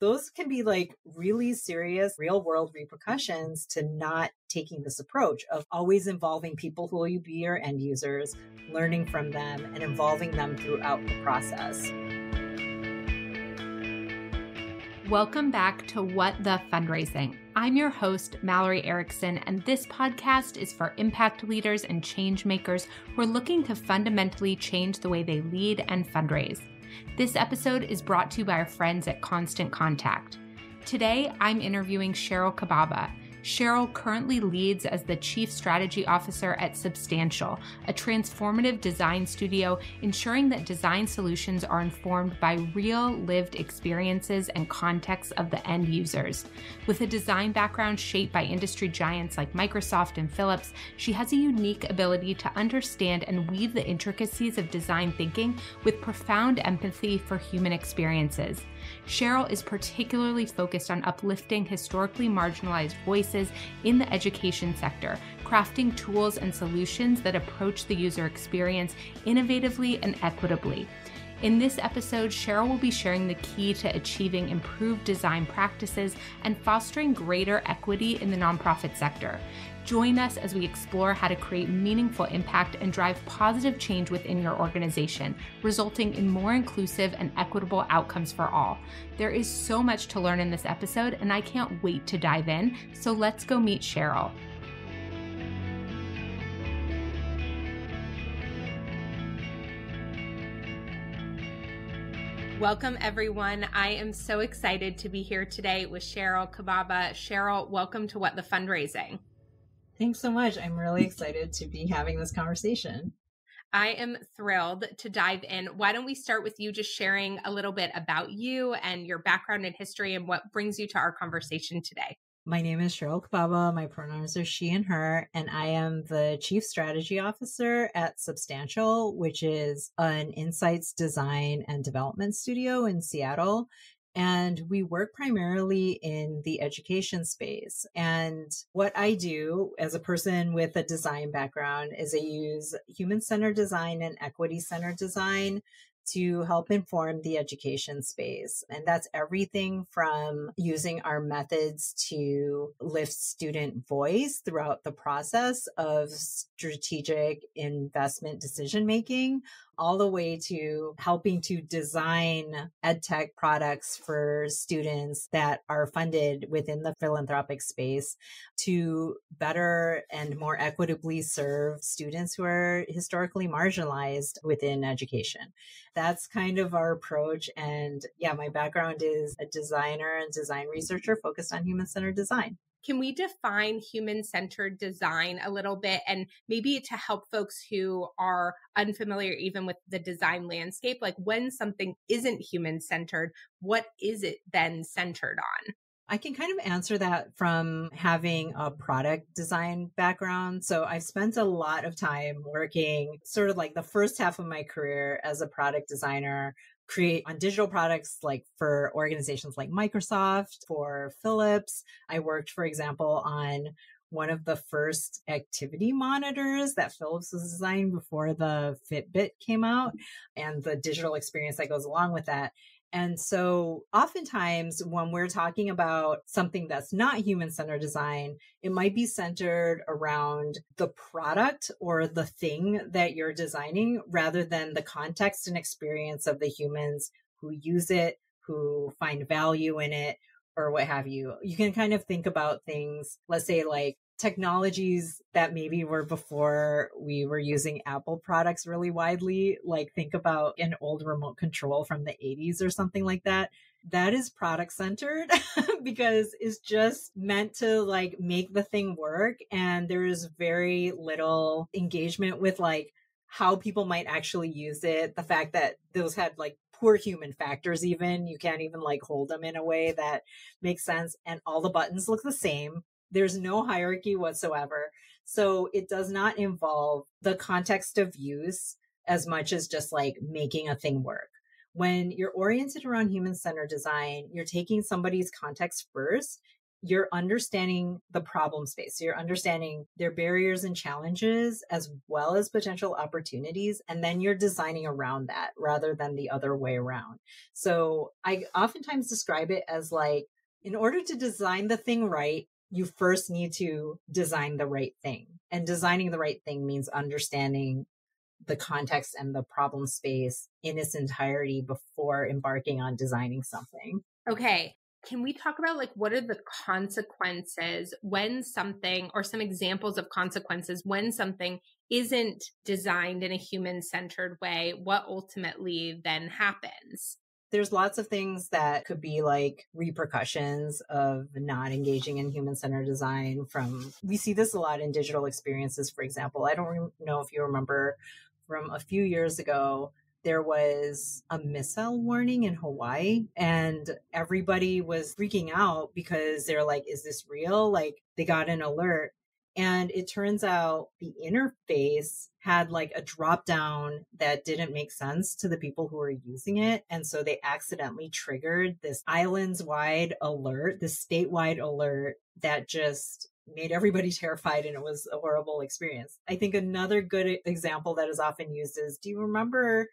those can be like really serious real world repercussions to not taking this approach of always involving people who will be your end users, learning from them, and involving them throughout the process. Welcome back to What the Fundraising. I'm your host, Mallory Erickson, and this podcast is for impact leaders and change makers who are looking to fundamentally change the way they lead and fundraise. This episode is brought to you by our friends at Constant Contact. Today, I'm interviewing Sheryl Cababa. Sheryl currently leads as the Chief Strategy Officer at Substantial, a transformative design studio ensuring that design solutions are informed by real lived experiences and contexts of the end users. With a design background shaped by industry giants like Microsoft and Philips, she has a unique ability to understand and weave the intricacies of design thinking with profound empathy for human experiences. Sheryl is particularly focused on uplifting historically marginalized voices in the education sector, crafting tools and solutions that approach the user experience innovatively and equitably. In this episode, Sheryl will be sharing the key to achieving improved design practices and fostering greater equity in the nonprofit sector. Join us as we explore how to create meaningful impact and drive positive change within your organization, resulting in more inclusive and equitable outcomes for all. There is so much to learn in this episode, and I can't wait to dive in. So let's go meet Sheryl. Welcome, everyone. I am so excited to be here today with Sheryl Cababa. Sheryl, welcome to What the Fundraising. Thanks so much. I'm really excited to be having this conversation. I am thrilled to dive in. Why don't we start with you just sharing a little bit about you and your background and history and what brings you to our conversation today? My name is Sheryl Cababa. My pronouns are she and her, and I am the Chief Strategy Officer at Substantial, which is an insights design and development studio in Seattle. And we work primarily in the education space. And what I do as a person with a design background is I use human centered design and equity centered design to help inform the education space. And that's everything from using our methods to lift student voice throughout the process of strategic investment decision making all the way to helping to design edtech products for students that are funded within the philanthropic space to better and more equitably serve students who are historically marginalized within education. That's kind of our approach. And yeah, my background is a designer and design researcher focused on human centered design. Can we define human centered design a little bit and maybe to help folks who are unfamiliar even with the design landscape? Like when something isn't human centered, what is it then centered on? I can kind of answer that from having a product design background. So I've spent a lot of time working sort of like the first half of my career as a product designer create on digital products like for organizations like Microsoft, for Philips. I worked, for example, on one of the first activity monitors that Philips was designing before the Fitbit came out and the digital experience that goes along with that. And so, oftentimes, when we're talking about something that's not human centered design, it might be centered around the product or the thing that you're designing rather than the context and experience of the humans who use it, who find value in it, or what have you. You can kind of think about things, let's say, like technologies that maybe were before we were using Apple products really widely. Like think about an old remote control from the 80s or something like that. That is product centered because it's just meant to like make the thing work. And there is very little engagement with like how people might actually use it. The fact that those had like poor human factors even you can't even like hold them in a way that makes sense and all the buttons look the same there's no hierarchy whatsoever. So it does not involve the context of use as much as just like making a thing work. When you're oriented around human centered design, you're taking somebody's context first you're understanding the problem space. So You're understanding their barriers and challenges as well as potential opportunities. And then you're designing around that rather than the other way around. So I oftentimes describe it as like, in order to design the thing right, you first need to design the right thing. And designing the right thing means understanding the context and the problem space in its entirety before embarking on designing something. Okay. Can we talk about like what are the consequences when something or some examples of consequences when something isn't designed in a human centered way? What ultimately then happens? There's lots of things that could be like repercussions of not engaging in human centered design from we see this a lot in digital experiences for example i don't know if you remember from a few years ago there was a missile warning in Hawaii and everybody was freaking out because they're like, is this real? Like they got an alert. And it turns out the interface had like a drop down that didn't make sense to the people who were using it. And so they accidentally triggered this islands wide alert, this statewide alert that just made everybody terrified and it was a horrible experience. I think another good example that is often used is do you remember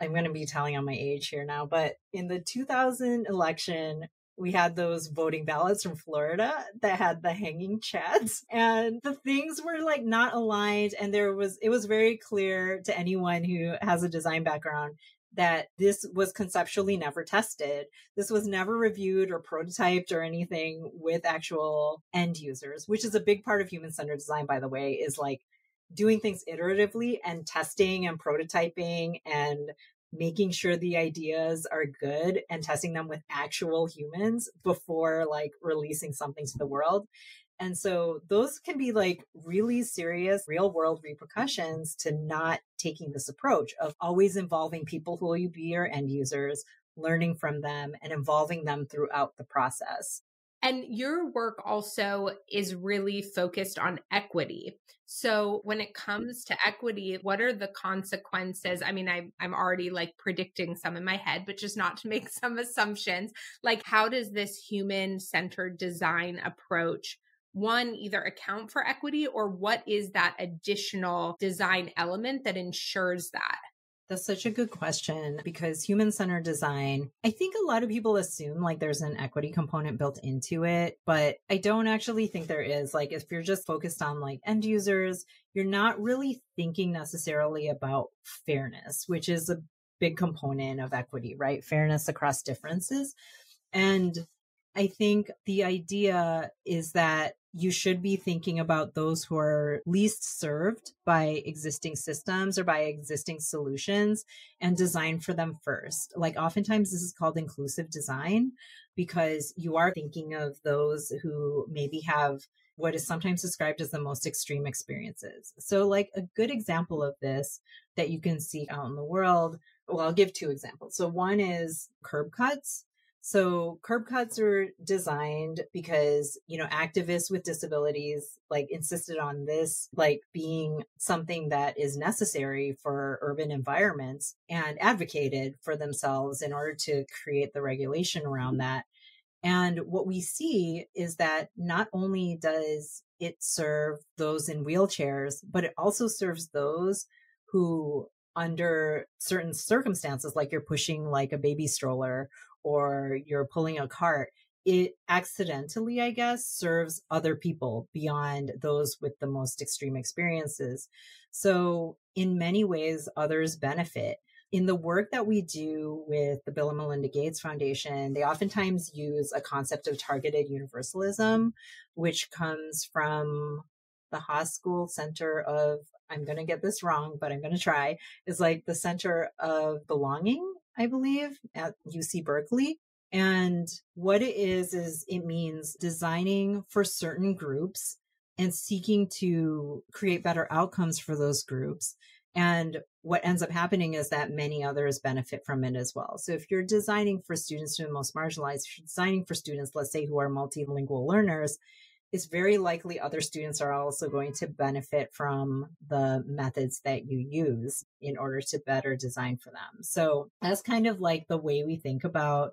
I'm going to be telling on my age here now, but in the 2000 election, we had those voting ballots from Florida that had the hanging chads and the things were like not aligned and there was it was very clear to anyone who has a design background that this was conceptually never tested. This was never reviewed or prototyped or anything with actual end users, which is a big part of human centered design, by the way, is like doing things iteratively and testing and prototyping and making sure the ideas are good and testing them with actual humans before like releasing something to the world. And so those can be like really serious real world repercussions to not taking this approach of always involving people who will be your end users, learning from them and involving them throughout the process. And your work also is really focused on equity. So when it comes to equity, what are the consequences? I mean, I, I'm already like predicting some in my head, but just not to make some assumptions. Like, how does this human centered design approach one either account for equity or what is that additional design element that ensures that? That's such a good question because human centered design, I think a lot of people assume like there's an equity component built into it, but I don't actually think there is. Like, if you're just focused on like end users, you're not really thinking necessarily about fairness, which is a big component of equity, right? Fairness across differences. And I think the idea is that you should be thinking about those who are least served by existing systems or by existing solutions and design for them first. Like oftentimes this is called inclusive design because you are thinking of those who maybe have what is sometimes described as the most extreme experiences. So like a good example of this that you can see out in the world, well, I'll give two examples. So one is curb cuts. So curb cuts are designed because, you know, activists with disabilities like insisted on this like being something that is necessary for urban environments and advocated for themselves in order to create the regulation around mm-hmm. that. And what we see is that not only does it serve those in wheelchairs, but it also serves those who under certain circumstances, like you're pushing like a baby stroller or you're pulling a cart, it accidentally, I guess, serves other people beyond those with the most extreme experiences. So, in many ways, others benefit. In the work that we do with the Bill and Melinda Gates Foundation, they oftentimes use a concept of targeted universalism, which comes from the Haas Center of, I'm going to get this wrong, but I'm going to try, is like the center of belonging I believe, at UC Berkeley. And what it is, is it means designing for certain groups and seeking to create better outcomes for those groups. And what ends up happening is that many others benefit from it as well. So if you're designing for students who are most marginalized, if you're designing for students, let's say, who are multilingual learners, it's very likely other students are also going to benefit from the methods that you use in order to better design for them. So that's kind of like the way we think about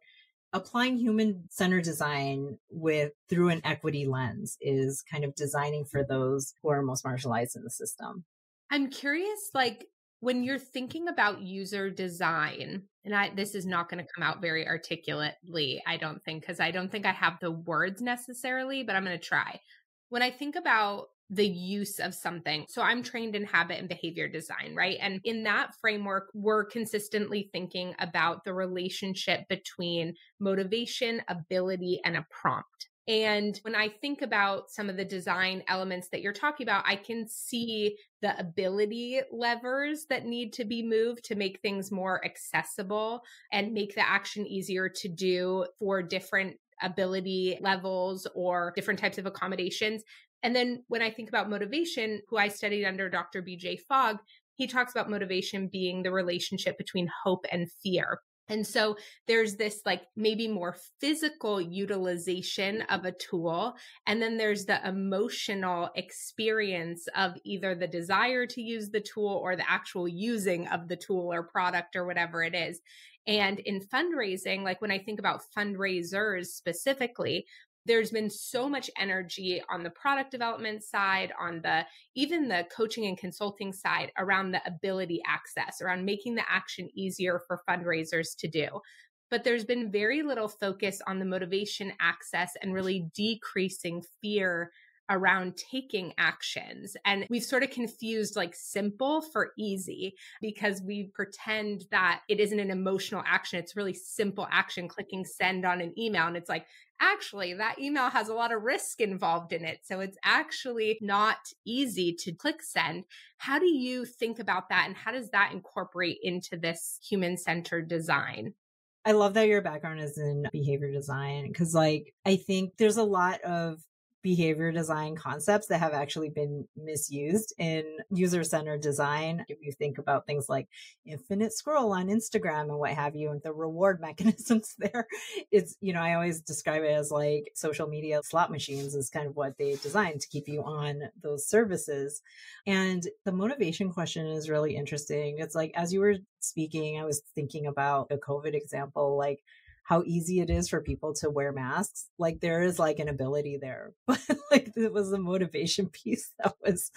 applying human centered design with through an equity lens is kind of designing for those who are most marginalized in the system. I'm curious, like when you're thinking about user design, and I this is not going to come out very articulately, I don't think, because I don't think I have the words necessarily, but I'm going to try. When I think about the use of something. So I'm trained in habit and behavior design, right? And in that framework, we're consistently thinking about the relationship between motivation, ability, and a prompt. And when I think about some of the design elements that you're talking about, I can see the ability levers that need to be moved to make things more accessible and make the action easier to do for different ability levels or different types of accommodations. And then when I think about motivation, who I studied under Dr. BJ Fogg, he talks about motivation being the relationship between hope and fear. And so there's this like maybe more physical utilization of a tool. And then there's the emotional experience of either the desire to use the tool or the actual using of the tool or product or whatever it is. And in fundraising, like when I think about fundraisers specifically, there's been so much energy on the product development side on the even the coaching and consulting side around the ability access around making the action easier for fundraisers to do. But there's been very little focus on the motivation access and really decreasing fear around taking actions. And we've sort of confused like simple for easy because we pretend that it isn't an emotional action. It's really simple action, clicking send on an email. And it's like, actually, that email has a lot of risk involved in it. So it's actually not easy to click send. How do you think about that? And how does that incorporate into this human centered design? I love that your background is in behavior design because, like, I think there's a lot of behavior design concepts that have actually been misused in user centered design. If you think about things like infinite scroll on Instagram and what have you, and the reward mechanisms there, it's, you know, I always describe it as like social media slot machines is kind of what they designed to keep you on those services. And the motivation question is really interesting. It's like, as you were speaking, I was thinking about a COVID example, like, how easy it is for people to wear masks. Like there is like an ability there, but like it was the motivation piece that was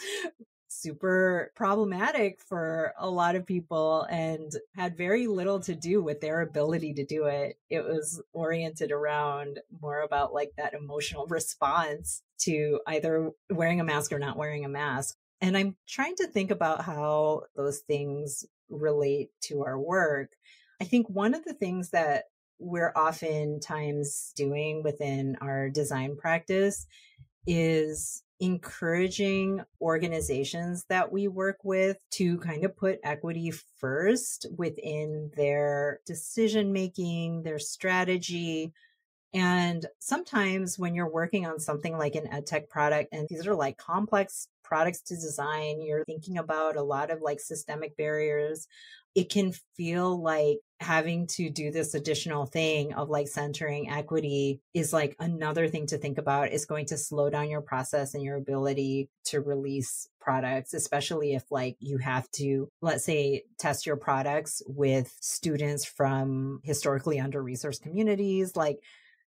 super problematic for a lot of people and had very little to do with their ability to do it. It was oriented around more about like that emotional response to either wearing a mask or not wearing a mask. And I'm trying to think about how those things relate to our work. I think one of the things that we're oftentimes doing within our design practice is encouraging organizations that we work with to kind of put equity first within their decision making, their strategy. And sometimes when you're working on something like an edtech product, and these are like complex products to design, you're thinking about a lot of like systemic barriers it can feel like having to do this additional thing of like centering equity is like another thing to think about is going to slow down your process and your ability to release products especially if like you have to let's say test your products with students from historically under resourced communities. Like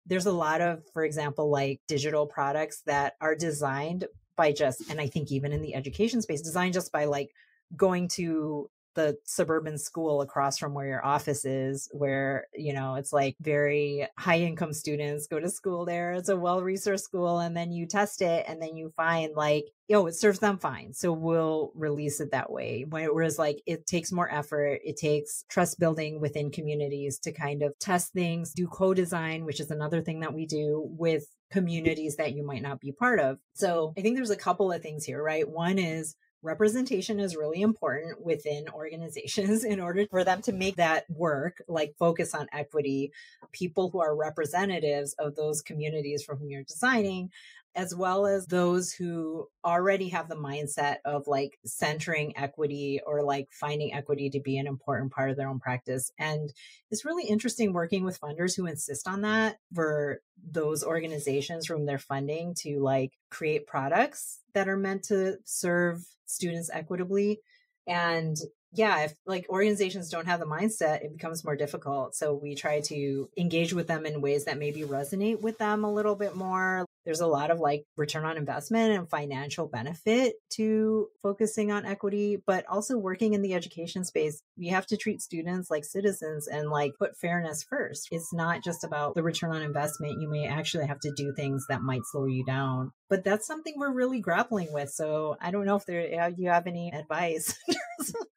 there's a lot of for example like digital products that are designed by just and i think even in the education space designed just by like going to the suburban school across from where your office is, where, you know, it's like very high income students go to school there. It's a well resourced school. And then you test it and then you find like, yo, it serves them fine. So we'll release it that way. Whereas like it takes more effort. It takes trust building within communities to kind of test things, do co design, which is another thing that we do with communities that you might not be part of. So I think there's a couple of things here, right? One is representation is really important within organizations in order for them to make that work, like focus on equity, people who are representatives of those communities for whom you're designing as well as those who already have the mindset of like centering equity or like finding equity to be an important part of their own practice. And it's really interesting working with funders who insist on that for those organizations from their funding to like create products that are meant to serve students equitably. And yeah, if like organizations don't have the mindset, it becomes more difficult. So we try to engage with them in ways that maybe resonate with them a little bit more. There's a lot of like return on investment and financial benefit to focusing on equity, but also working in the education space. We have to treat students like citizens and like put fairness first. It's not just about the return on investment. You may actually have to do things that might slow you down but that's something we're really grappling with. So I don't know if there you have any advice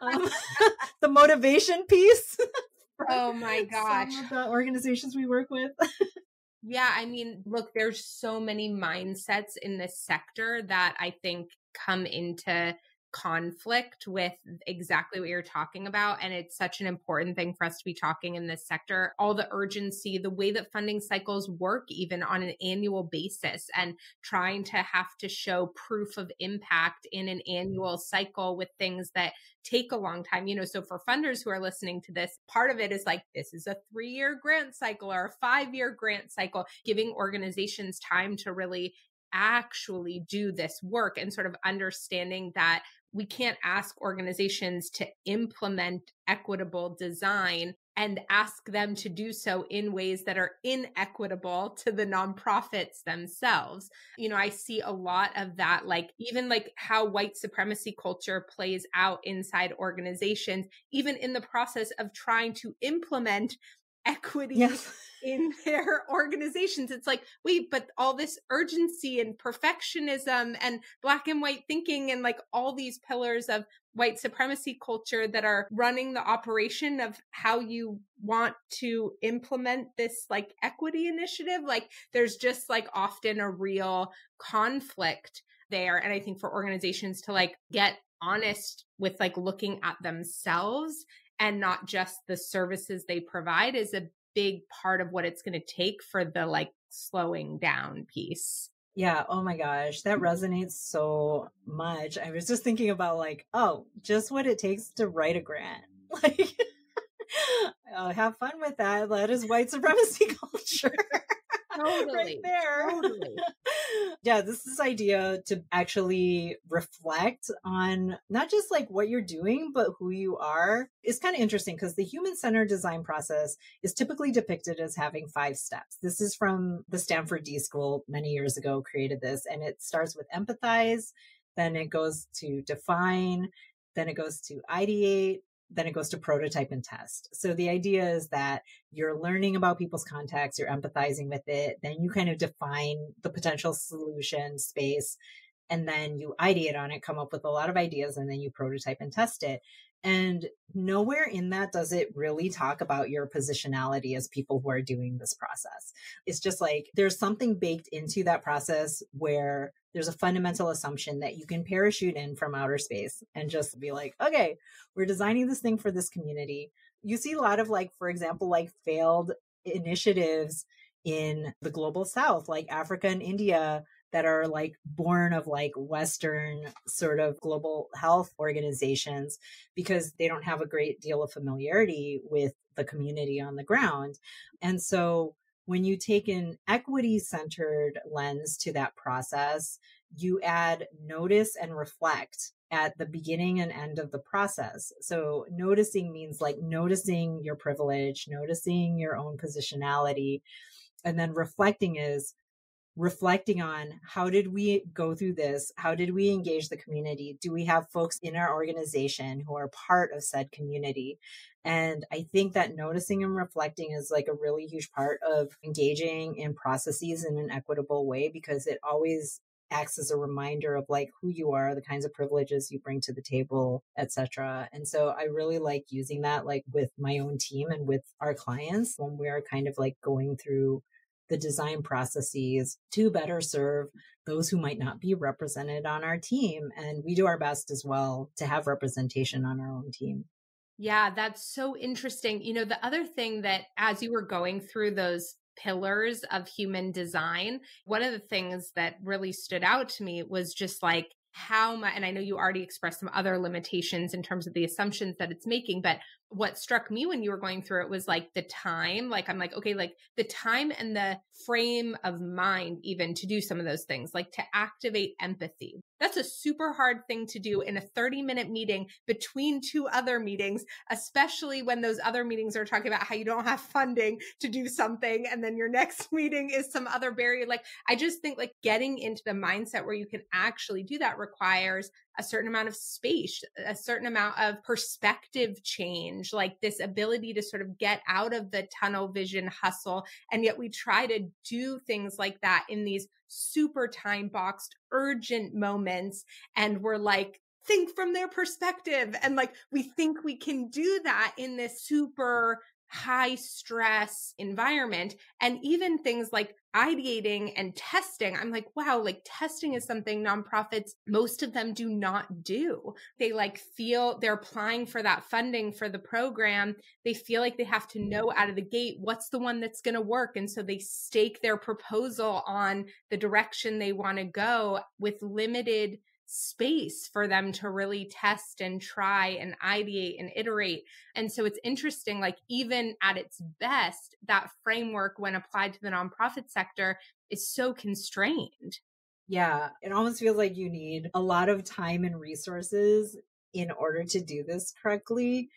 um, the motivation piece. oh my gosh. The organizations we work with. Yeah, I mean, look, there's so many mindsets in this sector that I think come into conflict with exactly what you're talking about. And it's such an important thing for us to be talking in this sector. All the urgency, the way that funding cycles work, even on an annual basis, and trying to have to show proof of impact in an annual cycle with things that take a long time. You know, so for funders who are listening to this, part of it is like, this is a three year grant cycle or a five year grant cycle, giving organizations time to really actually do this work and sort of understanding that we can't ask organizations to implement equitable design and ask them to do so in ways that are inequitable to the nonprofits themselves. You know, I see a lot of that, like even like how white supremacy culture plays out inside organizations, even in the process of trying to implement equity yes. in their organizations. It's like, wait, but all this urgency and perfectionism and black and white thinking and like all these pillars of white supremacy culture that are running the operation of how you want to implement this like equity initiative. Like there's just like often a real conflict there. And I think for organizations to like get honest with like looking at themselves and not just the services they provide is a big part of what it's going to take for the like slowing down piece. Yeah. Oh my gosh. That resonates so much. I was just thinking about like, oh, just what it takes to write a grant. Like, uh, have fun with that. That is white supremacy culture. Totally. right there. Totally. Yeah, this is idea to actually reflect on not just like what you're doing, but who you are is kind of interesting because the human centered design process is typically depicted as having five steps. This is from the Stanford D School many years ago, created this, and it starts with empathize, then it goes to define, then it goes to ideate, then it goes to prototype and test. So the idea is that you're learning about people's contacts, you're empathizing with it, then you kind of define the potential solution space, and then you ideate on it, come up with a lot of ideas, and then you prototype and test it. And nowhere in that does it really talk about your positionality as people who are doing this process. It's just like there's something baked into that process where there's a fundamental assumption that you can parachute in from outer space and just be like, okay, we're designing this thing for this community. You see a lot of like, for example, like failed initiatives in the global south, like Africa and India that are like born of like Western sort of global health organizations because they don't have a great deal of familiarity with the community on the ground. And so when you take an equity centered lens to that process, you add notice and reflect at the beginning and end of the process. So noticing means like noticing your privilege, noticing your own positionality. And then reflecting is reflecting on how did we go through this? How did we engage the community? Do we have folks in our organization who are part of said community? And I think that noticing and reflecting is like a really huge part of engaging in processes in an equitable way because it always acts as a reminder of like who you are the kinds of privileges you bring to the table etc and so i really like using that like with my own team and with our clients when we are kind of like going through the design processes to better serve those who might not be represented on our team. And we do our best as well to have representation on our own team. Yeah, that's so interesting. You know, the other thing that as you were going through those pillars of human design, one of the things that really stood out to me was just like how much, and I know you already expressed some other limitations in terms of the assumptions that it's making, but what struck me when you were going through it was like the time. Like, I'm like, okay, like the time and the frame of mind, even to do some of those things, like to activate empathy. That's a super hard thing to do in a 30 minute meeting between two other meetings, especially when those other meetings are talking about how you don't have funding to do something. And then your next meeting is some other barrier. Like, I just think like getting into the mindset where you can actually do that requires a certain amount of space, a certain amount of perspective change, like this ability to sort of get out of the tunnel vision hustle. And yet we try to do things like that in these super time boxed, urgent moments. And we're like, think from their perspective. And like, we think we can do that in this super high stress environment and even things like ideating and testing i'm like wow like testing is something nonprofits most of them do not do. They like feel they're applying for that funding for the program. They feel like they have to know out of the gate what's the one that's going to work and so they stake their proposal on the direction they want to go with limited space for them to really test and try and ideate and iterate. And so it's interesting, like, even at its best, that framework, when applied to the nonprofit sector, is so constrained. Yeah, it almost feels like you need a lot of time and resources in order to do this correctly.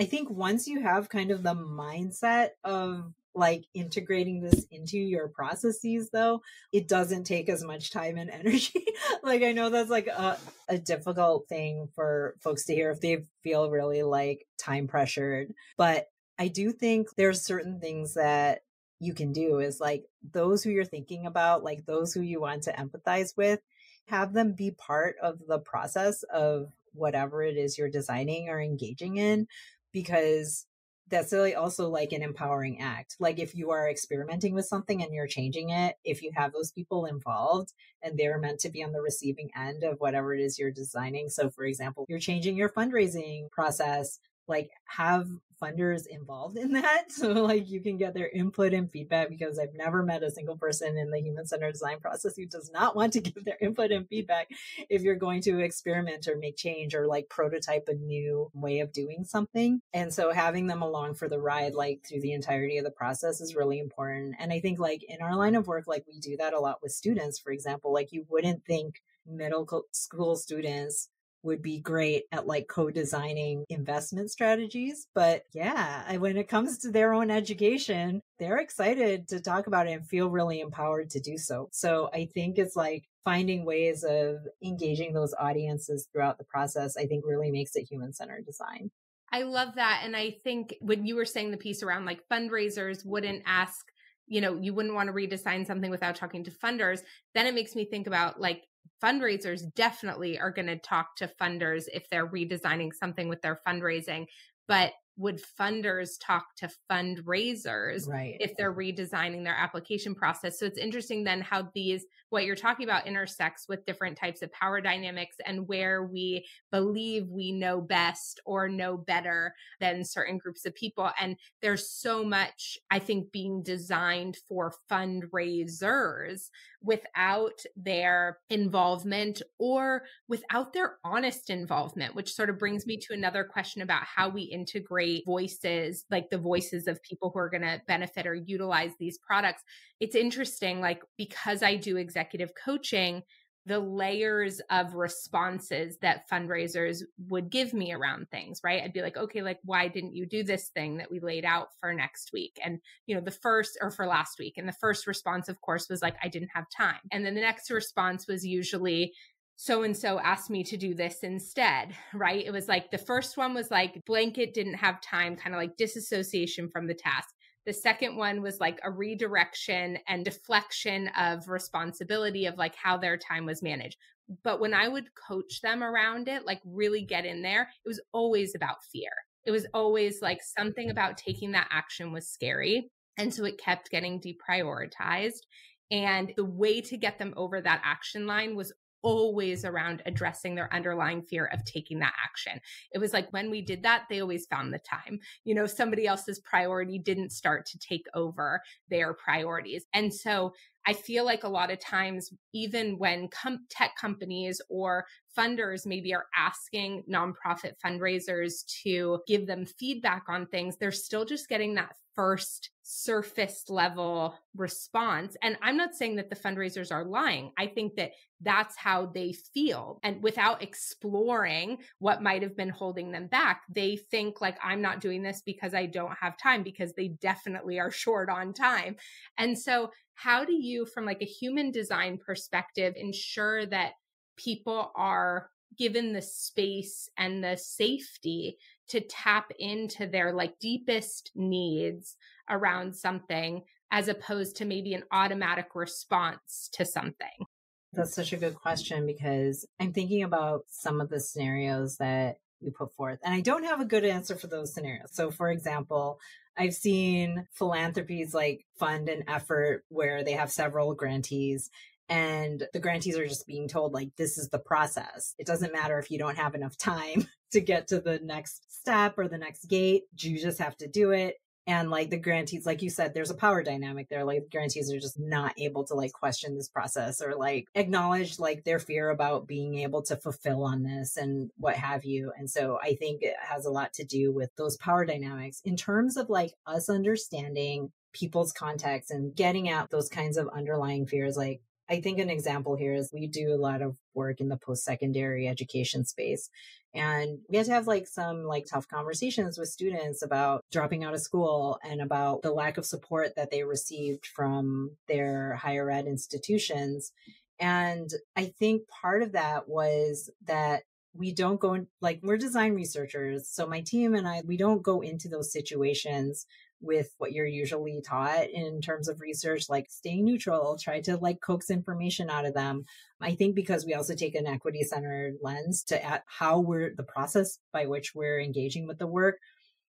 I think once you have kind of the mindset of like integrating this into your processes though it doesn't take as much time and energy. Like i know that's like a, a difficult thing for folks to hear if they feel really like time pressured but i do think there's certain things that you can do is like those who you're thinking about like those who you want to empathize with have them be part of the process of whatever it is you're designing or engaging in because that's really also like an empowering act. Like if you are experimenting with something and you're changing it, if you have those people involved and they're meant to be on the receiving end of whatever it is you're designing. So for example, you're changing your fundraising process, like have funders involved in that. So like you can get their input and feedback because I've never met a single person in the human centered design process who does not want to give their input and feedback if you're going to experiment or make change or like prototype a new way of doing something. And so having them along for the ride, like through the entirety of the process is really important. And I think like in our line of work, like we do that a lot with students, for example, like you wouldn't think middle school students would be great at like co-designing investment strategies. But yeah, when it comes to their own education, they're excited to talk about it and feel really empowered to do so. So I think it's like finding ways of engaging those audiences throughout the process, I think really makes it human centered design. I love that. And I think when you were saying the piece around like fundraisers wouldn't ask you know, you wouldn't want to redesign something without talking to funders. Then it makes me think about like fundraisers definitely are going to talk to funders if they're redesigning something with their fundraising. But would funders talk to fundraisers right. if they're redesigning their application process so it's interesting then how these what you're talking about intersects with different types of power dynamics and where we believe we know best or know better than certain groups of people and there's so much i think being designed for fundraisers without their involvement or without their honest involvement which sort of brings me mm-hmm. to another question about how we integrate voices, like the voices of people who are going to benefit or utilize these products. It's interesting, like, because I do executive coaching, the layers of responses that fundraisers would give me around things, right? I'd be like, okay, like, why didn't you do this thing that we laid out for next week? And, you know, the first or for last week. And the first response, of course, was like, I didn't have time. And then the next response was usually, so and so asked me to do this instead, right? It was like the first one was like blanket didn't have time, kind of like disassociation from the task. The second one was like a redirection and deflection of responsibility of like how their time was managed. But when I would coach them around it, like really get in there, it was always about fear. It was always like something about taking that action was scary. And so it kept getting deprioritized. And the way to get them over that action line was always around addressing their underlying fear of taking that action. It was like when we did that, they always found the time. You know, somebody else's priority didn't start to take over their priorities. And so I feel like a lot of times, even when com- tech companies or funders maybe are asking nonprofit fundraisers to give them feedback on things, they're still just getting that first surface level response. And I'm not saying that the fundraisers are lying. I think that that's how they feel. And without exploring what might have been holding them back, they think like, I'm not doing this because I don't have time, because they definitely are short on time. And so, how do you, from like a human design perspective, ensure that people are given the space and the safety to tap into their like deepest needs around something as opposed to maybe an automatic response to something? That's such a good question because I'm thinking about some of the scenarios that you put forth. And I don't have a good answer for those scenarios. So, for example, I've seen philanthropies like fund an effort where they have several grantees and the grantees are just being told like this is the process. It doesn't matter if you don't have enough time to get to the next step or the next gate. You just have to do it and like the grantees like you said there's a power dynamic there like the grantees are just not able to like question this process or like acknowledge like their fear about being able to fulfill on this and what have you. And so i think it has a lot to do with those power dynamics in terms of like us understanding people's context and getting at those kinds of underlying fears like I think an example here is we do a lot of work in the post secondary education space. And we had to have like some like tough conversations with students about dropping out of school and about the lack of support that they received from their higher ed institutions. And I think part of that was that we don't go in, like we're design researchers. So my team and I, we don't go into those situations with what you're usually taught in terms of research, like staying neutral, try to like coax information out of them. I think because we also take an equity centered lens to at how we're the process by which we're engaging with the work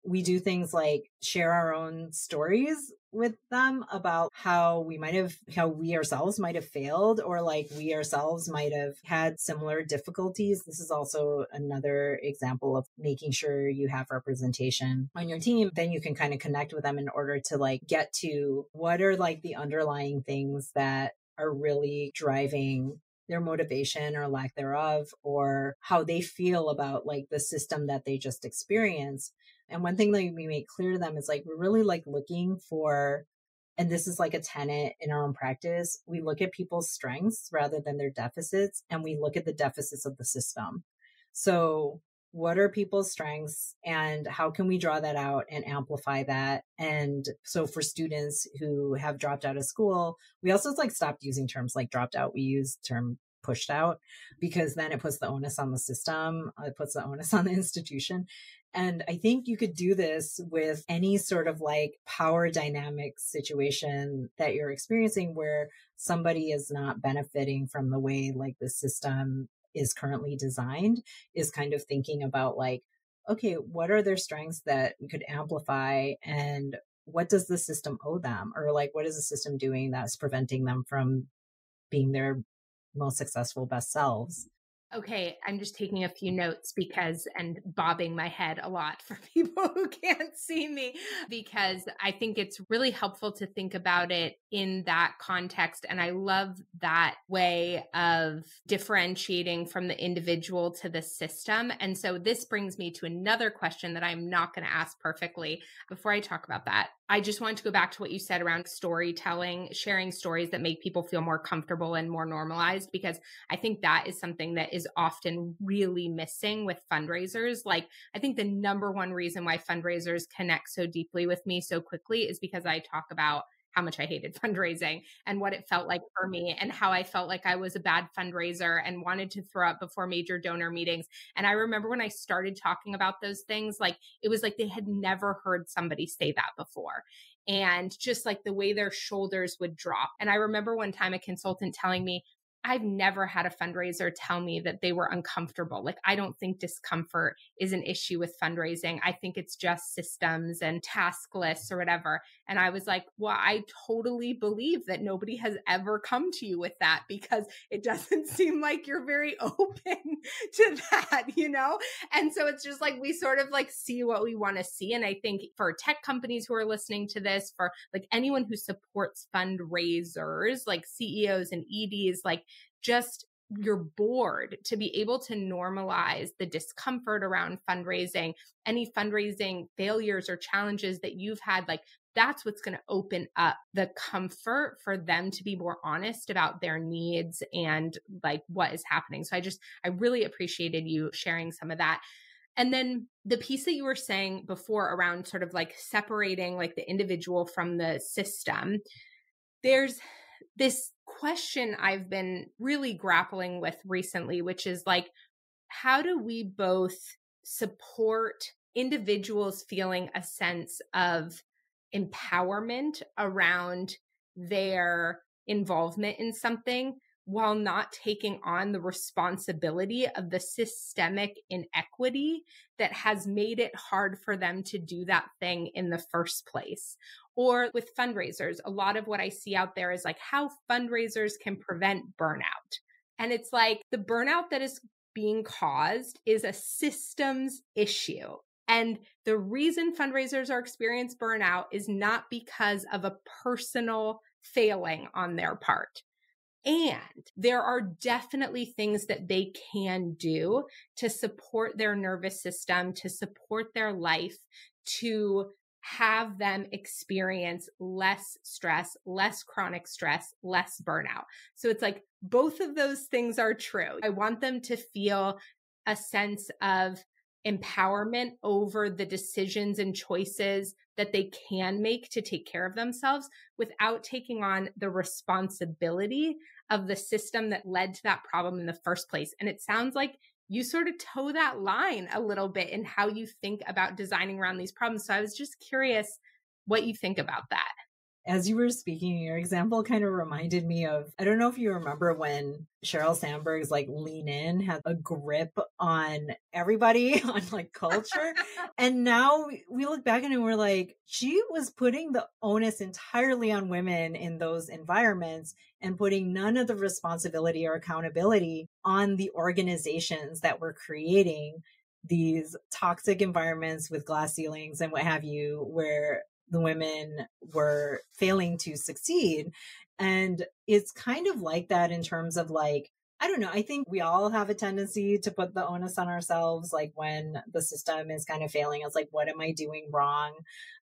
we do things like share our own stories with them about how we might have how we ourselves might have failed or like we ourselves might have had similar difficulties. This is also another example of making sure you have representation on your team. Then you can kind of connect with them in order to like get to what are like the underlying things that are really driving their motivation or lack thereof or how they feel about like the system that they just experienced and one thing that we make clear to them is like, we're really like looking for, and this is like a tenet in our own practice. We look at people's strengths rather than their deficits, and we look at the deficits of the system. So, what are people's strengths and how can we draw that out and amplify that and so for students who have dropped out of school we also like stopped using terms like dropped out we use term pushed out because then it puts the onus on the system it puts the onus on the institution and I think you could do this with any sort of like power dynamic situation that you're experiencing where somebody is not benefiting from the way like the system is currently designed, is kind of thinking about like, okay, what are their strengths that we could amplify and what does the system owe them? Or like, what is the system doing that's preventing them from being their most successful best selves? Okay, I'm just taking a few notes because and bobbing my head a lot for people who can't see me because I think it's really helpful to think about it in that context. And I love that way of differentiating from the individual to the system. And so this brings me to another question that I'm not going to ask perfectly before I talk about that. I just want to go back to what you said around storytelling, sharing stories that make people feel more comfortable and more normalized, because I think that is something that is often really missing with fundraisers. Like, I think the number one reason why fundraisers connect so deeply with me so quickly is because I talk about how much I hated fundraising and what it felt like for mm-hmm. me and how I felt like I was a bad fundraiser and wanted to throw up before major donor meetings. And I remember when I started talking about those things, like it was like they had never heard somebody say that before. And just like the way their shoulders would drop. And I remember one time a consultant telling me, I've never had a fundraiser tell me that they were uncomfortable. Like, I don't think discomfort is an issue with fundraising. I think it's just systems and task lists or whatever. And I was like, well, I totally believe that nobody has ever come to you with that because it doesn't seem like you're very open to that, you know? And so it's just like we sort of like see what we want to see. And I think for tech companies who are listening to this, for like anyone who supports fundraisers, like CEOs and EDs, like just your board to be able to normalize the discomfort around fundraising, any fundraising failures or challenges that you've had, like that's what's going to open up the comfort for them to be more honest about their needs and like what is happening. So I just, I really appreciated you sharing some of that. And then the piece that you were saying before around sort of like separating like the individual from the system, there's this question I've been really grappling with recently, which is like, how do we both support individuals feeling a sense of empowerment around their involvement in something while not taking on the responsibility of the systemic inequity that has made it hard for them to do that thing in the first place. Or with fundraisers, a lot of what I see out there is like how fundraisers can prevent burnout. And it's like the burnout that is being caused is a systems issue. And the reason fundraisers are experiencing burnout is not because of a personal failing on their part. And there are definitely things that they can do to support their nervous system, to support their life, to have them experience less stress, less chronic stress, less burnout. So it's like both of those things are true. I want them to feel a sense of empowerment over the decisions and choices that they can make to take care of themselves without taking on the responsibility of the system that led to that problem in the first place. And it sounds like you sort of toe that line a little bit in how you think about designing around these problems. So I was just curious what you think about that as you were speaking, your example kind of reminded me of I don't know if you remember when Sheryl Sandberg's like lean in had a grip on everybody on like culture. and now we look back and we're like, she was putting the onus entirely on women in those environments and putting none of the responsibility or accountability on the organizations that were creating these toxic environments with glass ceilings and what have you, where the women were failing to succeed. And it's kind of like that in terms of like, I don't know. I think we all have a tendency to put the onus on ourselves, like when the system is kind of failing. It's like, what am I doing wrong?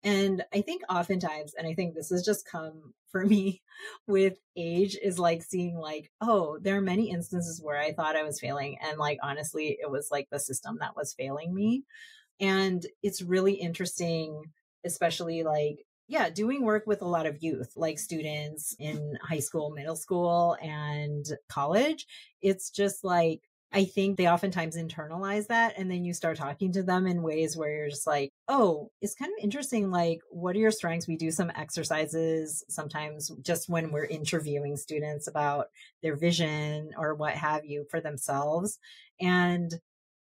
And I think oftentimes, and I think this has just come for me with age, is like seeing, like, oh, there are many instances where I thought I was failing. And like, honestly, it was like the system that was failing me. And it's really interesting especially like yeah, doing work with a lot of youth, like students in high school, middle school, and college. It's just like, I think they oftentimes internalize that. And then you start talking to them in ways where you're just like, oh, it's kind of interesting. Like, what are your strengths? We do some exercises sometimes just when we're interviewing students about their vision or what have you for themselves. And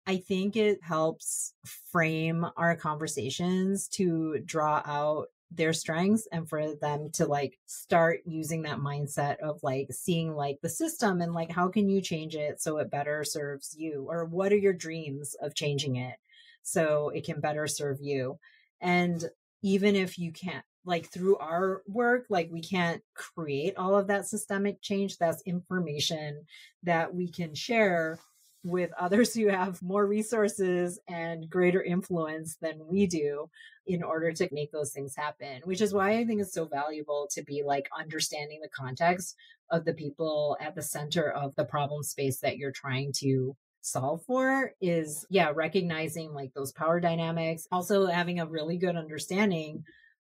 I think it helps frame our conversations to draw out their strengths and for them to like start using that mindset of like seeing like the system and like how can you change it so it better serves you? Or what are your dreams of changing it so it can better serve you? And even if you can't like through our work like we can't create all of that systemic change that's information that we can share with others who have more resources and greater influence than we do in order to make those things happen, which is why I think it's so valuable to be like understanding the context of the people at the center of the problem space that you're trying to solve for is yeah recognizing like those power dynamics also having a really good understanding.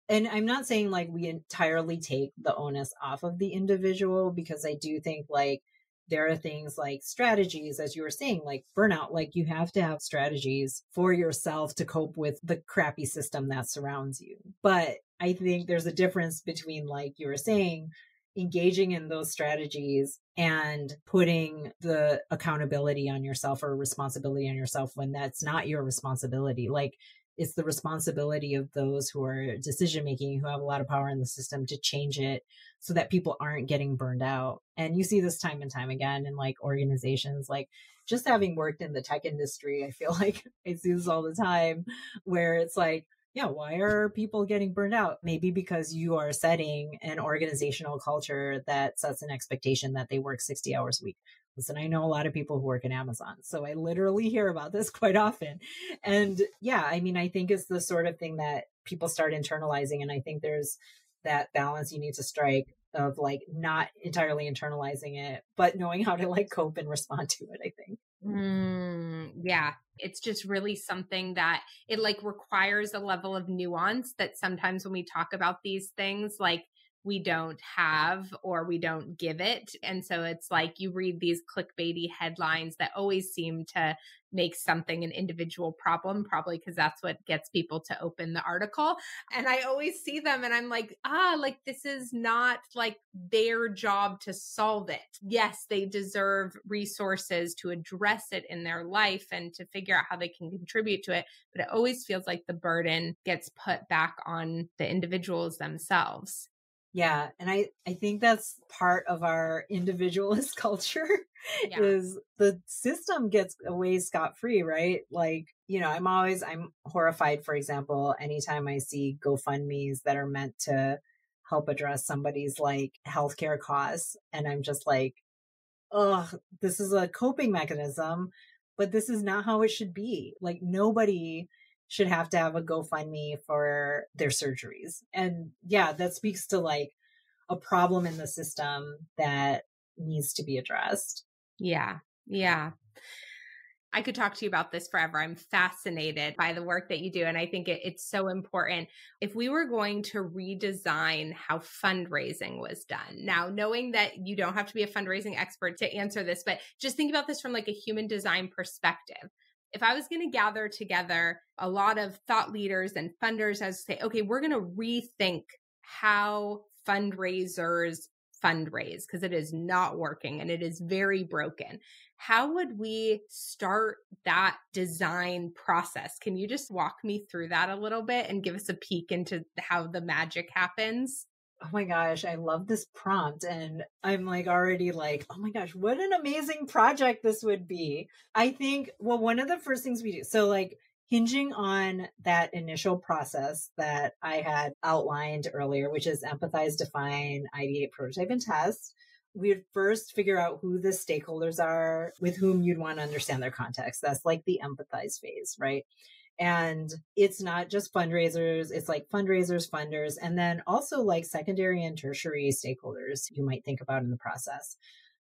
And i'm not saying like we entirely take the onus off of the individual because i do think like there are things like strategies, as you were saying, like burnout, like you have to have strategies for yourself to cope with the crappy system that surrounds you. But I think there's a difference between, like you were saying, engaging in those strategies and putting the accountability on yourself or responsibility on yourself when that's not your responsibility. Like it's the responsibility of those who are decision making, who have a lot of power in the system to change it so that people aren't getting burned out. And you see this time and time again in like organizations, like just having worked in the tech industry, I feel like I see this all the time where it's like, yeah, why are people getting burned out? Maybe because you are setting an organizational culture that sets an expectation that they work 60 hours a week. Listen, I know a lot of people who work in Amazon, so I literally hear about this quite often. And yeah, I mean, I think it's the sort of thing that people start internalizing. And I think there's that balance you need to strike of like not entirely internalizing it, but knowing how to like cope and respond to it, I think. Mm, yeah. It's just really something that it like requires a level of nuance that sometimes when we talk about these things, like we don't have or we don't give it. And so it's like you read these clickbaity headlines that always seem to make something an individual problem, probably because that's what gets people to open the article. And I always see them and I'm like, ah, like this is not like their job to solve it. Yes, they deserve resources to address it in their life and to figure out how they can contribute to it. But it always feels like the burden gets put back on the individuals themselves. Yeah, and I I think that's part of our individualist culture yeah. is the system gets away scot free, right? Like, you know, I'm always I'm horrified for example anytime I see GoFundMe's that are meant to help address somebody's like healthcare costs and I'm just like, "Oh, this is a coping mechanism, but this is not how it should be." Like nobody should have to have a GoFundMe for their surgeries. And yeah, that speaks to like a problem in the system that needs to be addressed. Yeah. Yeah. I could talk to you about this forever. I'm fascinated by the work that you do. And I think it, it's so important. If we were going to redesign how fundraising was done, now knowing that you don't have to be a fundraising expert to answer this, but just think about this from like a human design perspective if I was going to gather together a lot of thought leaders and funders as say, okay, we're going to rethink how fundraisers fundraise because it is not working and it is very broken. How would we start that design process? Can you just walk me through that a little bit and give us a peek into how the magic happens? Oh my gosh, I love this prompt. And I'm like already like, oh my gosh, what an amazing project this would be. I think, well, one of the first things we do, so like hinging on that initial process that I had outlined earlier, which is empathize, define, ideate, prototype, and test. We'd first figure out who the stakeholders are with whom you'd want to understand their context. That's like the empathize phase, right? And it's not just fundraisers, it's like fundraisers, funders, and then also like secondary and tertiary stakeholders you might think about in the process.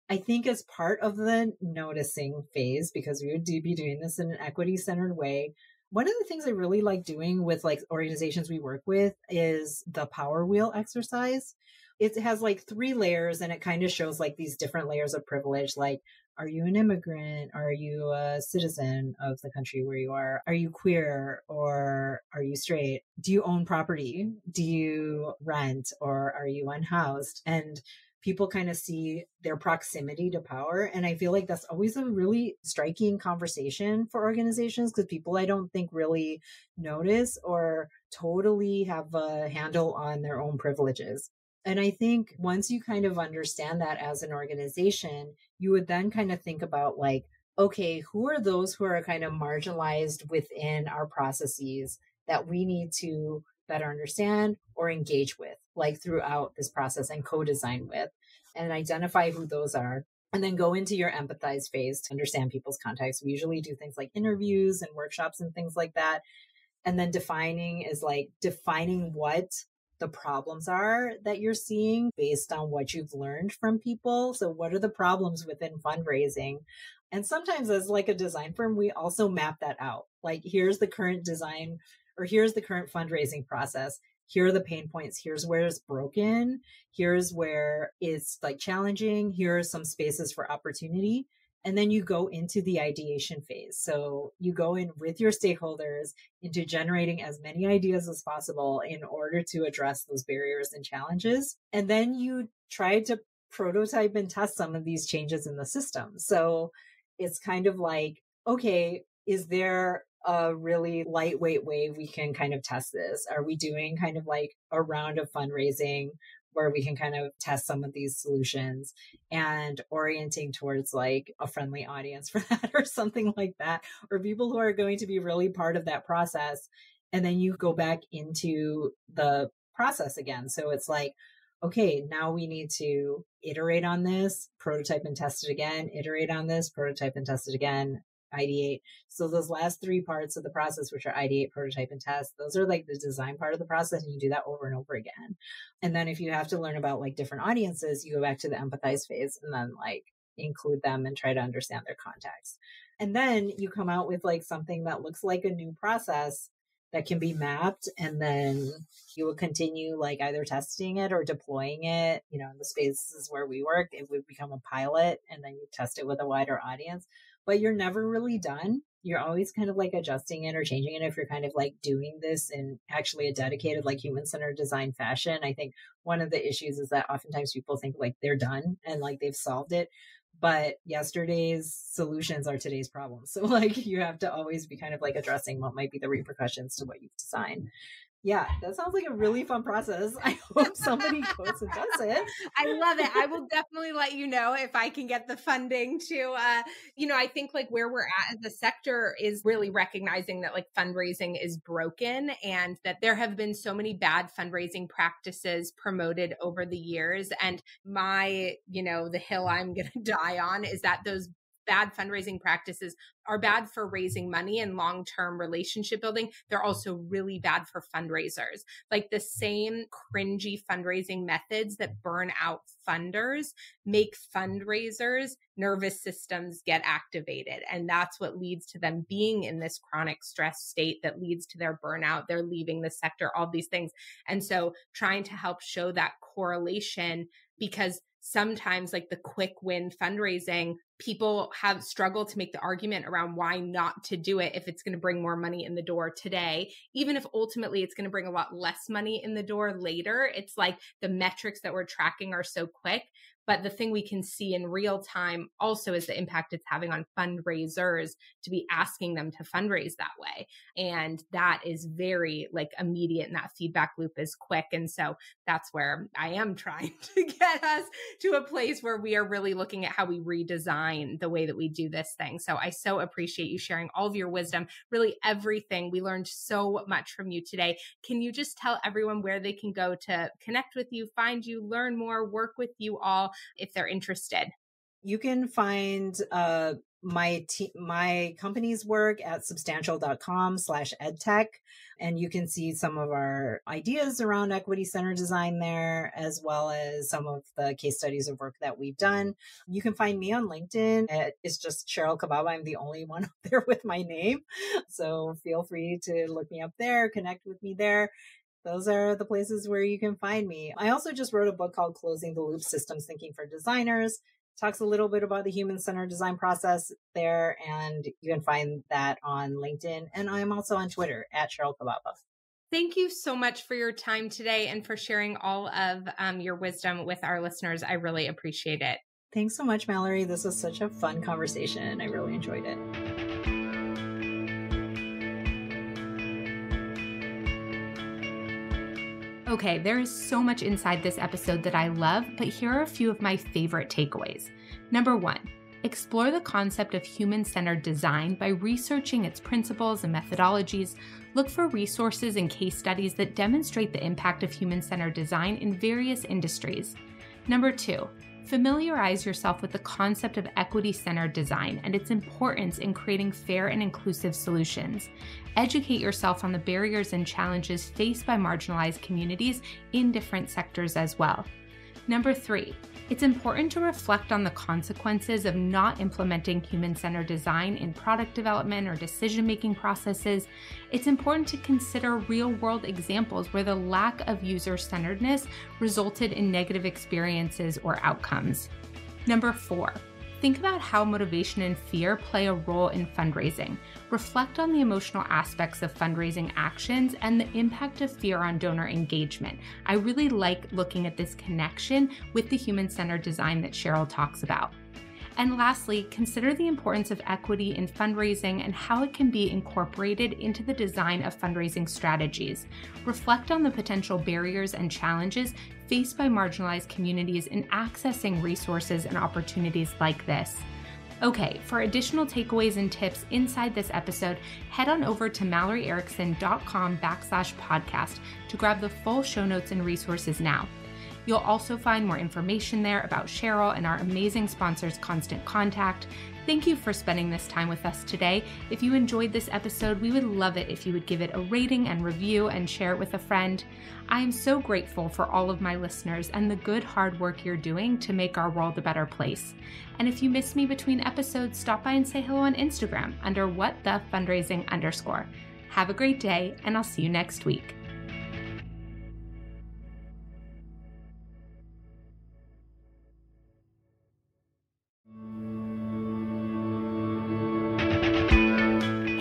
I think as part of the noticing phase, because we would be doing this in an equity centered way, one of the things I really like doing with like organizations we work with is the power wheel exercise. It has like three layers and it kind of shows like these different layers of privilege, like are you an immigrant? Are you a citizen of the country where you are? Are you queer or are you straight? Do you own property? Do you rent or are you unhoused? And people kind of see their proximity to power. And I feel like that's always a really striking conversation for organizations because people I don't think really notice or totally have a handle on their own privileges. And I think once you kind of understand that as an organization, you would then kind of think about like, okay, who are those who are kind of marginalized within our processes that we need to better understand or engage with, like throughout this process and co design with, and identify who those are. And then go into your empathize phase to understand people's context. We usually do things like interviews and workshops and things like that. And then defining is like defining what the problems are that you're seeing based on what you've learned from people. So, what are the problems within fundraising? And sometimes, as like a design firm, we also map that out. Like, here's the current design, or here's the current fundraising process. Here are the pain points. Here's where it's broken. Here's where it's like challenging. Here are some spaces for opportunity. And then you go into the ideation phase. So you go in with your stakeholders into generating as many ideas as possible in order to address those barriers and challenges. And then you try to prototype and test some of these changes in the system. So it's kind of like, okay, is there a really lightweight way we can kind of test this? Are we doing kind of like a round of fundraising where we can kind of test some of these solutions and orienting towards like a friendly audience for that or something like that, or people who are going to be really part of that process. And then you go back into the process again. So it's like, okay, now we need to iterate on this, prototype and test it again, iterate on this, prototype and test it again, ideate. So those last three parts of the process, which are ideate, prototype, and test, those are like the design part of the process. And you do that over and over again. And then if you have to learn about like different audiences, you go back to the empathize phase and then like include them and try to understand their context. And then you come out with like something that looks like a new process that can be mapped and then you will continue like either testing it or deploying it you know in the spaces where we work it would become a pilot and then you test it with a wider audience but you're never really done. You're always kind of like adjusting it or changing it if you're kind of like doing this in actually a dedicated, like human centered design fashion. I think one of the issues is that oftentimes people think like they're done and like they've solved it. But yesterday's solutions are today's problems. So, like, you have to always be kind of like addressing what might be the repercussions to what you've designed. Yeah, that sounds like a really fun process. I hope somebody goes and does it. I love it. I will definitely let you know if I can get the funding to uh you know, I think like where we're at as a sector is really recognizing that like fundraising is broken and that there have been so many bad fundraising practices promoted over the years and my, you know, the hill I'm going to die on is that those bad fundraising practices are bad for raising money and long term relationship building. They're also really bad for fundraisers. Like the same cringy fundraising methods that burn out funders make fundraisers nervous systems get activated. And that's what leads to them being in this chronic stress state that leads to their burnout. They're leaving the sector, all these things. And so trying to help show that correlation because sometimes like the quick win fundraising people have struggled to make the argument around why not to do it if it's going to bring more money in the door today. Even if ultimately it's going to bring a lot less money in the door later it's like the metrics that we're tracking are so quick but the thing we can see in real time also is the impact it's having on fundraisers to be asking them to fundraise that way. And that is very like immediate and that feedback loop is quick. And so that's where I am trying to get us to a place where we are really looking at how we redesign the way that we do this thing. So I so appreciate you sharing all of your wisdom, really everything. We learned so much from you today. Can you just tell everyone where they can go to connect with you, find you, learn more, work with you all? If they're interested? You can find uh, my te- my company's work at substantial.com slash edtech and you can see some of our ideas around equity center design there as well as some of the case studies of work that we've done. You can find me on linkedin. It's just Sheryl Cababa i'm the only one up there with my name. So feel free to look me up there connect with me there those are the places where you can find me. I also just wrote a book called Closing the Loop Systems Thinking for Designers. Talks a little bit about the human centered design process there, and you can find that on LinkedIn. And I'm also on Twitter at Sheryl Cababa. Thank you so much for your time today and for sharing all of um, your wisdom with our listeners. I really appreciate it. Thanks so much, Mallory. This was such a fun conversation. I really enjoyed it. Okay, there is so much inside this episode that I love, but here are a few of my favorite takeaways. Number one, explore the concept of human centered design by researching its principles and methodologies. Look for resources and case studies that demonstrate the impact of human centered design in various industries. Number two, Familiarize yourself with the concept of equity centered design and its importance in creating fair and inclusive solutions. Educate yourself on the barriers and challenges faced by marginalized communities in different sectors as well. Number three, it's important to reflect on the consequences of not implementing human centered design in product development or decision making processes. It's important to consider real world examples where the lack of user centeredness resulted in negative experiences or outcomes. Number four, Think about how motivation and fear play a role in fundraising. Reflect on the emotional aspects of fundraising actions and the impact of fear on donor engagement. I really like looking at this connection with the human centered design that Sheryl talks about. And lastly, consider the importance of equity in fundraising and how it can be incorporated into the design of fundraising strategies. Reflect on the potential barriers and challenges faced by marginalized communities in accessing resources and opportunities like this. Okay, for additional takeaways and tips inside this episode, head on over to malloryerickson.com backslash podcast to grab the full show notes and resources now. You'll also find more information there about Sheryl and our amazing sponsors, Constant Contact. Thank you for spending this time with us today. If you enjoyed this episode, we would love it if you would give it a rating and review and share it with a friend. I am so grateful for all of my listeners and the good hard work you're doing to make our world a better place. And if you miss me between episodes, stop by and say hello on Instagram under what the fundraising underscore. Have a great day, and I'll see you next week.